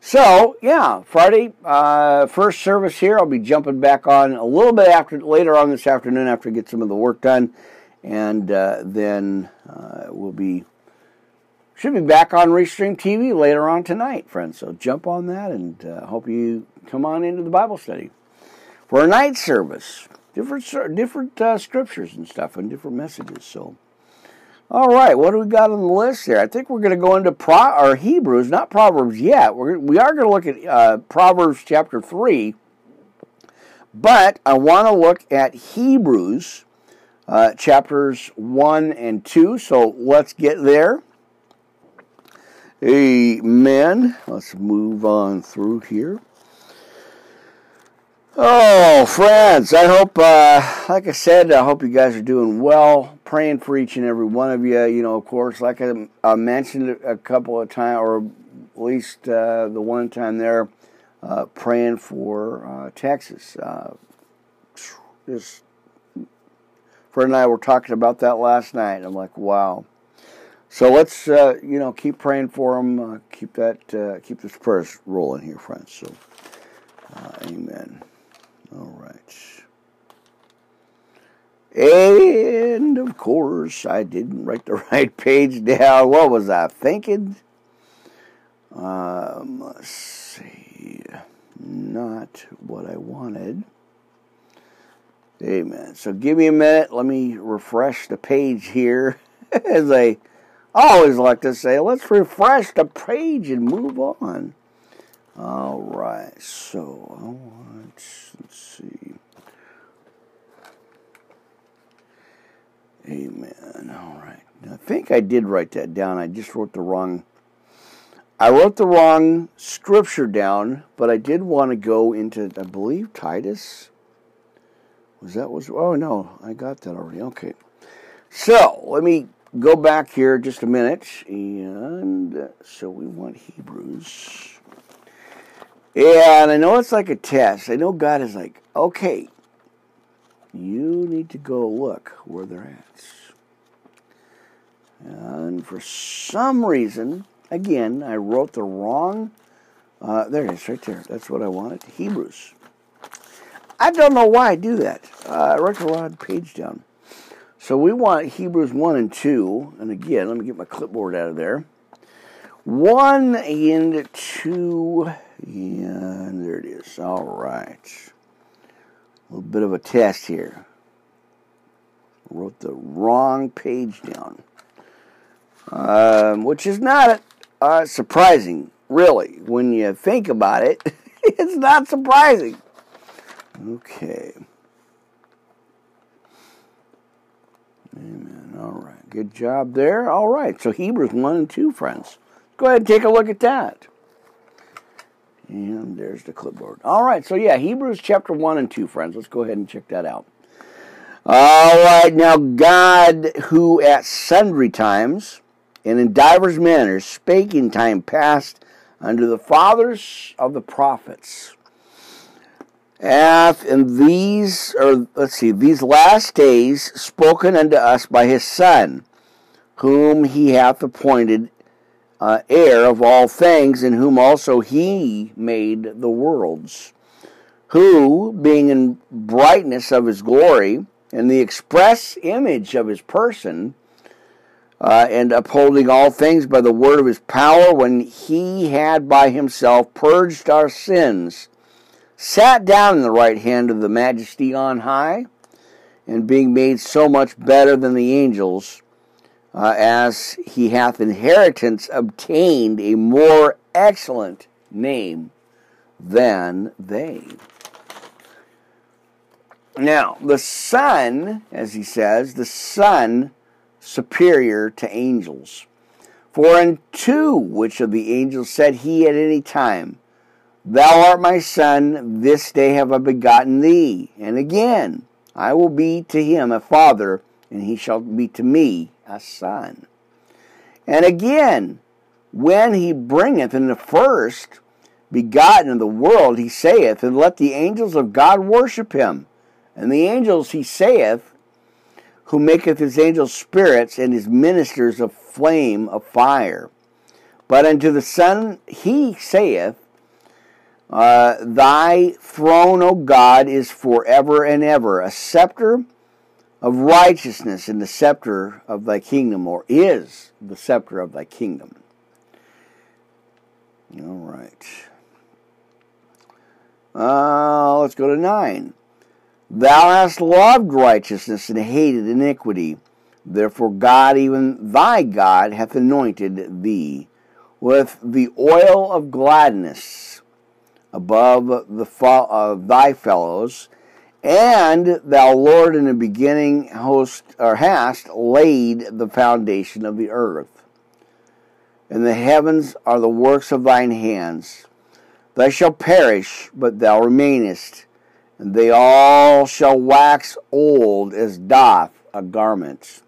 So yeah, Friday uh, first service here. I'll be jumping back on a little bit after later on this afternoon after I get some of the work done and uh, then uh, we'll be should be back on Restream TV later on tonight, friends. So jump on that, and uh, hope you come on into the Bible study for a night service. Different different uh, scriptures and stuff, and different messages. So. All right, what do we got on the list here? I think we're going to go into Pro or Hebrews, not Proverbs yet. We're we are going to look at uh, Proverbs chapter three, But I want to look at Hebrews uh, chapters 1 and 2. So let's get there. Amen. Let's move on through here. Oh, friends, I hope, uh, like I said, I hope you guys are doing well. Praying for each and every one of you. You know, of course, like I, I mentioned a couple of times, or at least uh, the one time there, uh, praying for uh, Texas. Uh, this Fred and I were talking about that last night, I'm like, wow. So let's, uh, you know, keep praying for them. keep that, keep this prayers rolling here, friends. So, amen. All right. And of course, I didn't write the right page down. What was I thinking? Um, let's see. Not what I wanted. Amen. So give me a minute. Let me refresh the page here. As I always like to say, let's refresh the page and move on. All right. So I want let's see. Amen. All right. I think I did write that down. I just wrote the wrong. I wrote the wrong scripture down, but I did want to go into, I believe, Titus. Was that was? Oh no, I got that already. Okay. So let me go back here just a minute, and uh, so we want Hebrews. Yeah, and I know it's like a test. I know God is like, okay, you need to go look where they're at. And for some reason, again, I wrote the wrong. Uh, there it is, right there. That's what I wanted. Hebrews. I don't know why I do that. Uh, I wrote the wrong page down. So we want Hebrews 1 and 2. And again, let me get my clipboard out of there. 1 and 2 and there it is. All right. A little bit of a test here. Wrote the wrong page down. Um, which is not uh, surprising, really. When you think about it, it's not surprising. Okay. Amen. All right. Good job there. All right. So Hebrews 1 and 2, friends. Go ahead and take a look at that. And there's the clipboard. All right, so yeah, Hebrews chapter 1 and 2, friends. Let's go ahead and check that out. All right, now God, who at sundry times and in divers manners spake in time past unto the fathers of the prophets, hath in these, or let's see, these last days spoken unto us by his Son, whom he hath appointed uh, heir of all things, in whom also he made the worlds, who, being in brightness of his glory, and the express image of his person, uh, and upholding all things by the word of his power, when he had by himself purged our sins, sat down in the right hand of the majesty on high, and being made so much better than the angels, uh, as he hath inheritance obtained a more excellent name than they. Now, the Son, as he says, the Son superior to angels. For unto which of the angels said he at any time, Thou art my Son, this day have I begotten thee. And again, I will be to him a father, and he shall be to me a son. And again, when he bringeth in the first begotten of the world, he saith, And let the angels of God worship him. And the angels, he saith, who maketh his angels spirits and his ministers of flame of fire. But unto the Son he saith, uh, Thy throne, O God, is forever and ever. A scepter of righteousness in the scepter of thy kingdom, or is the scepter of thy kingdom. All right. Uh, let's go to 9. Thou hast loved righteousness and hated iniquity. Therefore, God, even thy God, hath anointed thee with the oil of gladness above the uh, thy fellows And thou, Lord, in the beginning host or hast laid the foundation of the earth. And the heavens are the works of thine hands. They shall perish, but thou remainest, and they all shall wax old as doth a garment.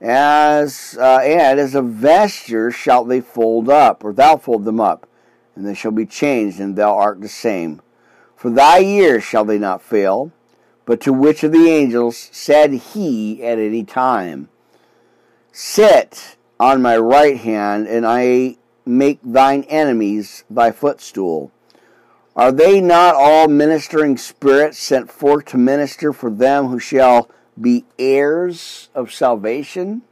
As uh, and as a vesture shalt they fold up, or thou fold them up, and they shall be changed, and thou art the same. For thy years shall they not fail. But to which of the angels said he at any time, Sit on my right hand, and I make thine enemies thy footstool? Are they not all ministering spirits sent forth to minister for them who shall be heirs of salvation?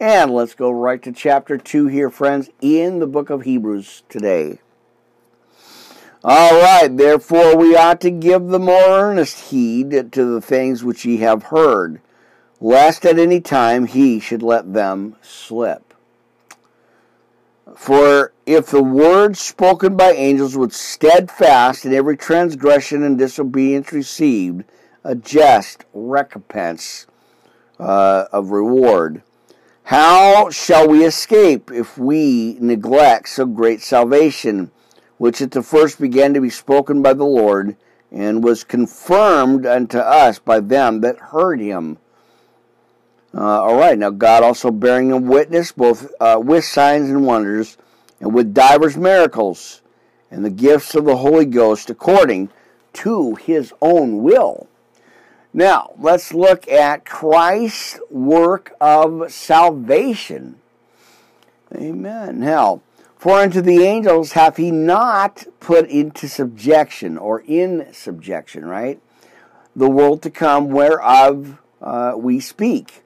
And let's go right to chapter 2 here, friends, in the book of Hebrews today. All right, therefore we ought to give the more earnest heed to the things which ye have heard, lest at any time he should let them slip. For if the word spoken by angels was steadfast, and every transgression and disobedience received a just recompense uh, of reward, how shall we escape if we neglect so great salvation? Which at the first began to be spoken by the Lord, and was confirmed unto us by them that heard him. Uh, all right, now God also bearing them witness, both uh, with signs and wonders, and with divers miracles, and the gifts of the Holy Ghost according to his own will. Now, let's look at Christ's work of salvation. Amen. Now, for unto the angels hath he not put into subjection or in subjection, right? The world to come whereof uh, we speak.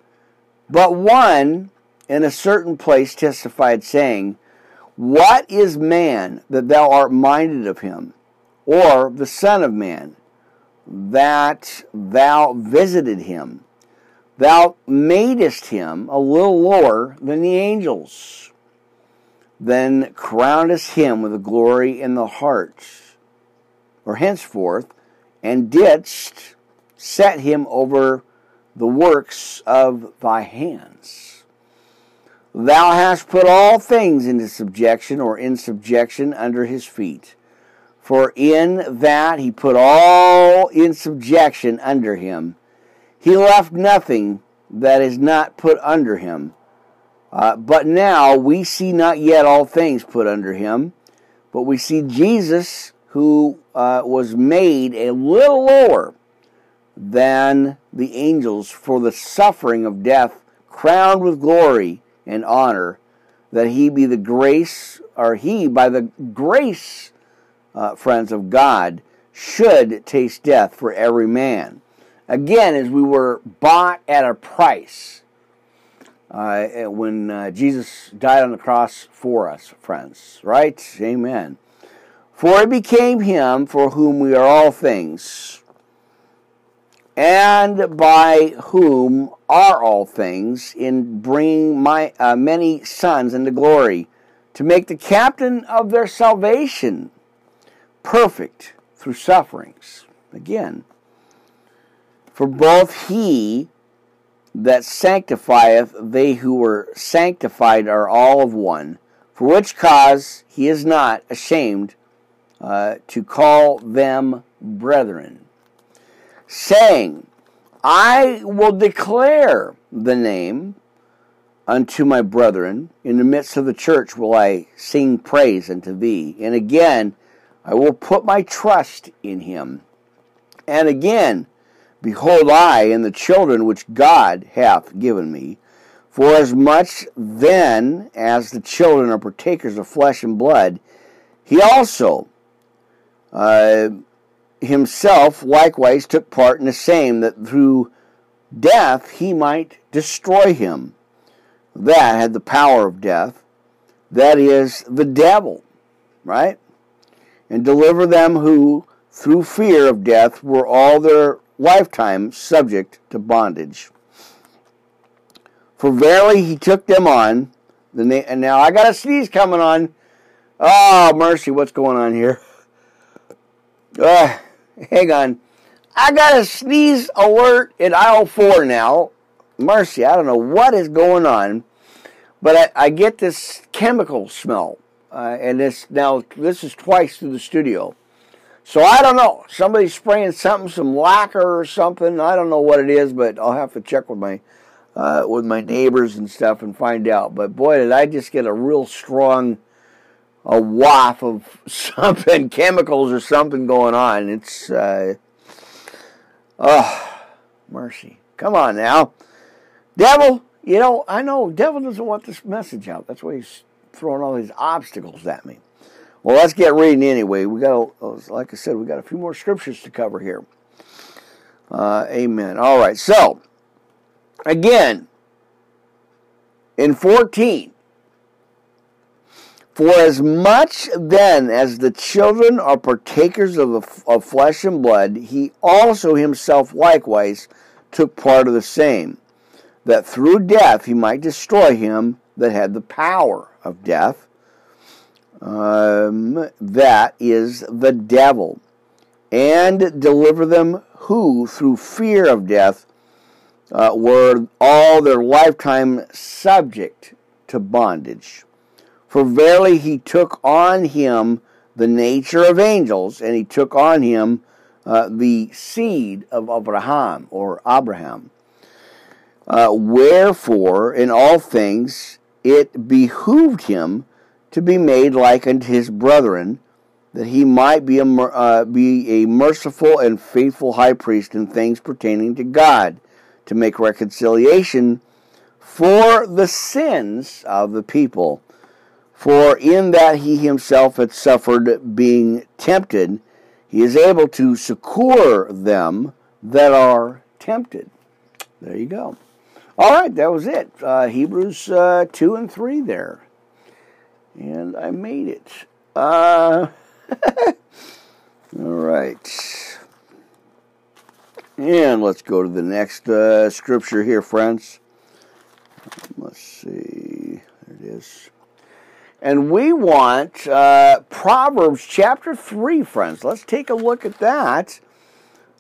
But one in a certain place testified, saying, What is man that thou art minded of him, or the Son of Man that thou visited him? Thou madest him a little lower than the angels then crownest him with glory in the heart, or henceforth, and didst set him over the works of thy hands. Thou hast put all things into subjection or in subjection under his feet. For in that he put all in subjection under him, he left nothing that is not put under him. Uh, but now we see not yet all things put under him, but we see Jesus who uh, was made a little lower than the angels for the suffering of death, crowned with glory and honor, that he be the grace, or he, by the grace, uh, friends of God, should taste death for every man. Again, as we were bought at a price uh, when uh, Jesus died on the cross for us, friends. Right? Amen. For it became him for whom we are all things, and by whom are all things, in bringing my uh, many sons into glory, to make the captain of their salvation perfect through sufferings. Again, for both he that sanctifieth, they who were sanctified are all of one, for which cause he is not ashamed uh, to call them brethren, saying, I will declare the name unto my brethren. In the midst of the church will I sing praise unto thee. And again, I will put my trust in him. And again, Behold, I and the children which God hath given me, for as much then as the children are partakers of flesh and blood, he also uh, himself likewise took part in the same, that through death he might destroy him that had the power of death, that is, the devil, right? And deliver them who, through fear of death, were all their lifetime subject to bondage. For verily he took them on. The and now I got a sneeze coming on. Oh, mercy, what's going on here? Uh, hang on. I got a sneeze alert in aisle four now. Mercy, I don't know what is going on, but I, I get this chemical smell, uh, and this now this is twice through the studio. So I don't know. Somebody's spraying something, some lacquer or something. I don't know what it is, but I'll have to check with my uh, with my neighbors and stuff and find out. But boy, did I just get a real strong a waft of something, chemicals or something going on. It's uh, oh mercy. Come on now, devil. You know I know devil doesn't want this message out. That's why he's throwing all these obstacles at me. Well, let's get reading anyway. We got, like I said, we got a few more scriptures to cover here. Uh, amen. All right. So, again, in 14, for as much then as the children are partakers of, the, of flesh and blood, he also himself likewise took part of the same, that through death he might destroy him that had the power of death um, that is the devil, and deliver them who, through fear of death, uh, were all their lifetime subject to bondage. For verily he took on him the nature of angels, and he took on him uh, the seed of Abraham or Abraham. Uh, wherefore, in all things, it behooved him to be made like unto his brethren, that he might be a, uh, be a merciful and faithful high priest in things pertaining to God, to make reconciliation for the sins of the people. For in that he himself had suffered being tempted, he is able to succor them that are tempted. There you go. All right, that was it. Uh, Hebrews uh, 2 and 3 there and I made it. Uh, all right. And let's go to the next uh, scripture here, friends. Let's see. There it is. And we want uh, Proverbs chapter 3, friends. Let's take a look at that.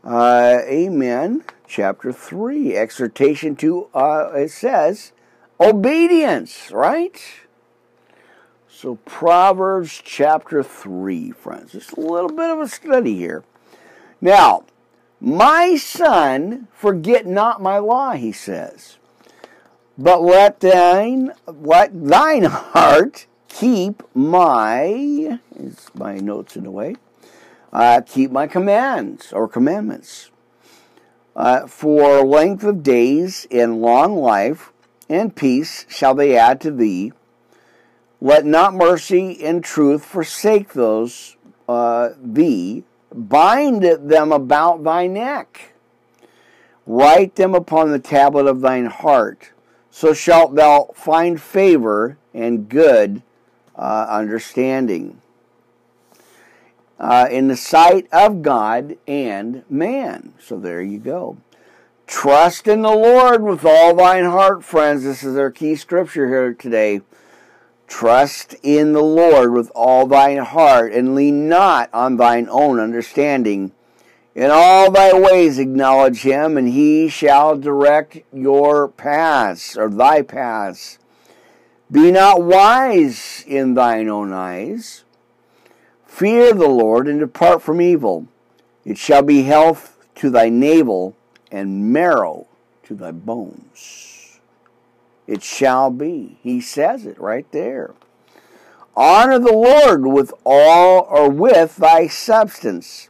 Uh, amen. Chapter 3, exhortation to, uh, it says, obedience, right? So, Proverbs chapter 3, friends. Just a little bit of a study here. Now, my son, forget not my law, he says, but let thine, let thine heart keep my, is my notes in a way, uh, keep my commands or commandments. Uh, for length of days and long life and peace shall they add to thee let not mercy and truth forsake those uh, thee. Bind them about thy neck. Write them upon the tablet of thine heart. So shalt thou find favor and good uh, understanding uh, in the sight of God and man. So there you go. Trust in the Lord with all thine heart, friends. This is our key scripture here today. Trust in the Lord with all thine heart, and lean not on thine own understanding. In all thy ways acknowledge him, and he shall direct your paths, or thy paths. Be not wise in thine own eyes. Fear the Lord, and depart from evil. It shall be health to thy navel, and marrow to thy bones it shall be. He says it right there. Honor the Lord with all or with thy substance,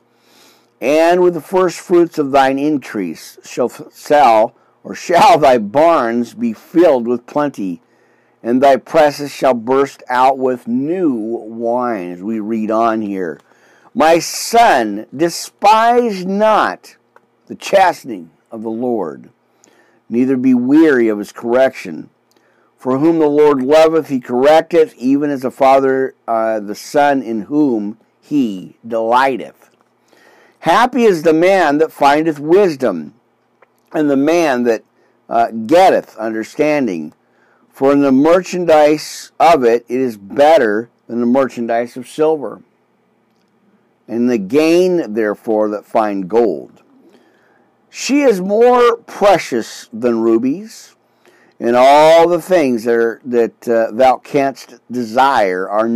and with the first fruits of thine increase shall sell or shall thy barns be filled with plenty, and thy presses shall burst out with new wine. As we read on here, my son, despise not the chastening of the Lord neither be weary of his correction. For whom the Lord loveth, he correcteth, even as a father uh, the son in whom he delighteth. Happy is the man that findeth wisdom, and the man that uh, getteth understanding. For in the merchandise of it, it is better than the merchandise of silver. And the gain, therefore, that find gold. She is more precious than rubies, and all the things that, are, that uh, thou canst desire are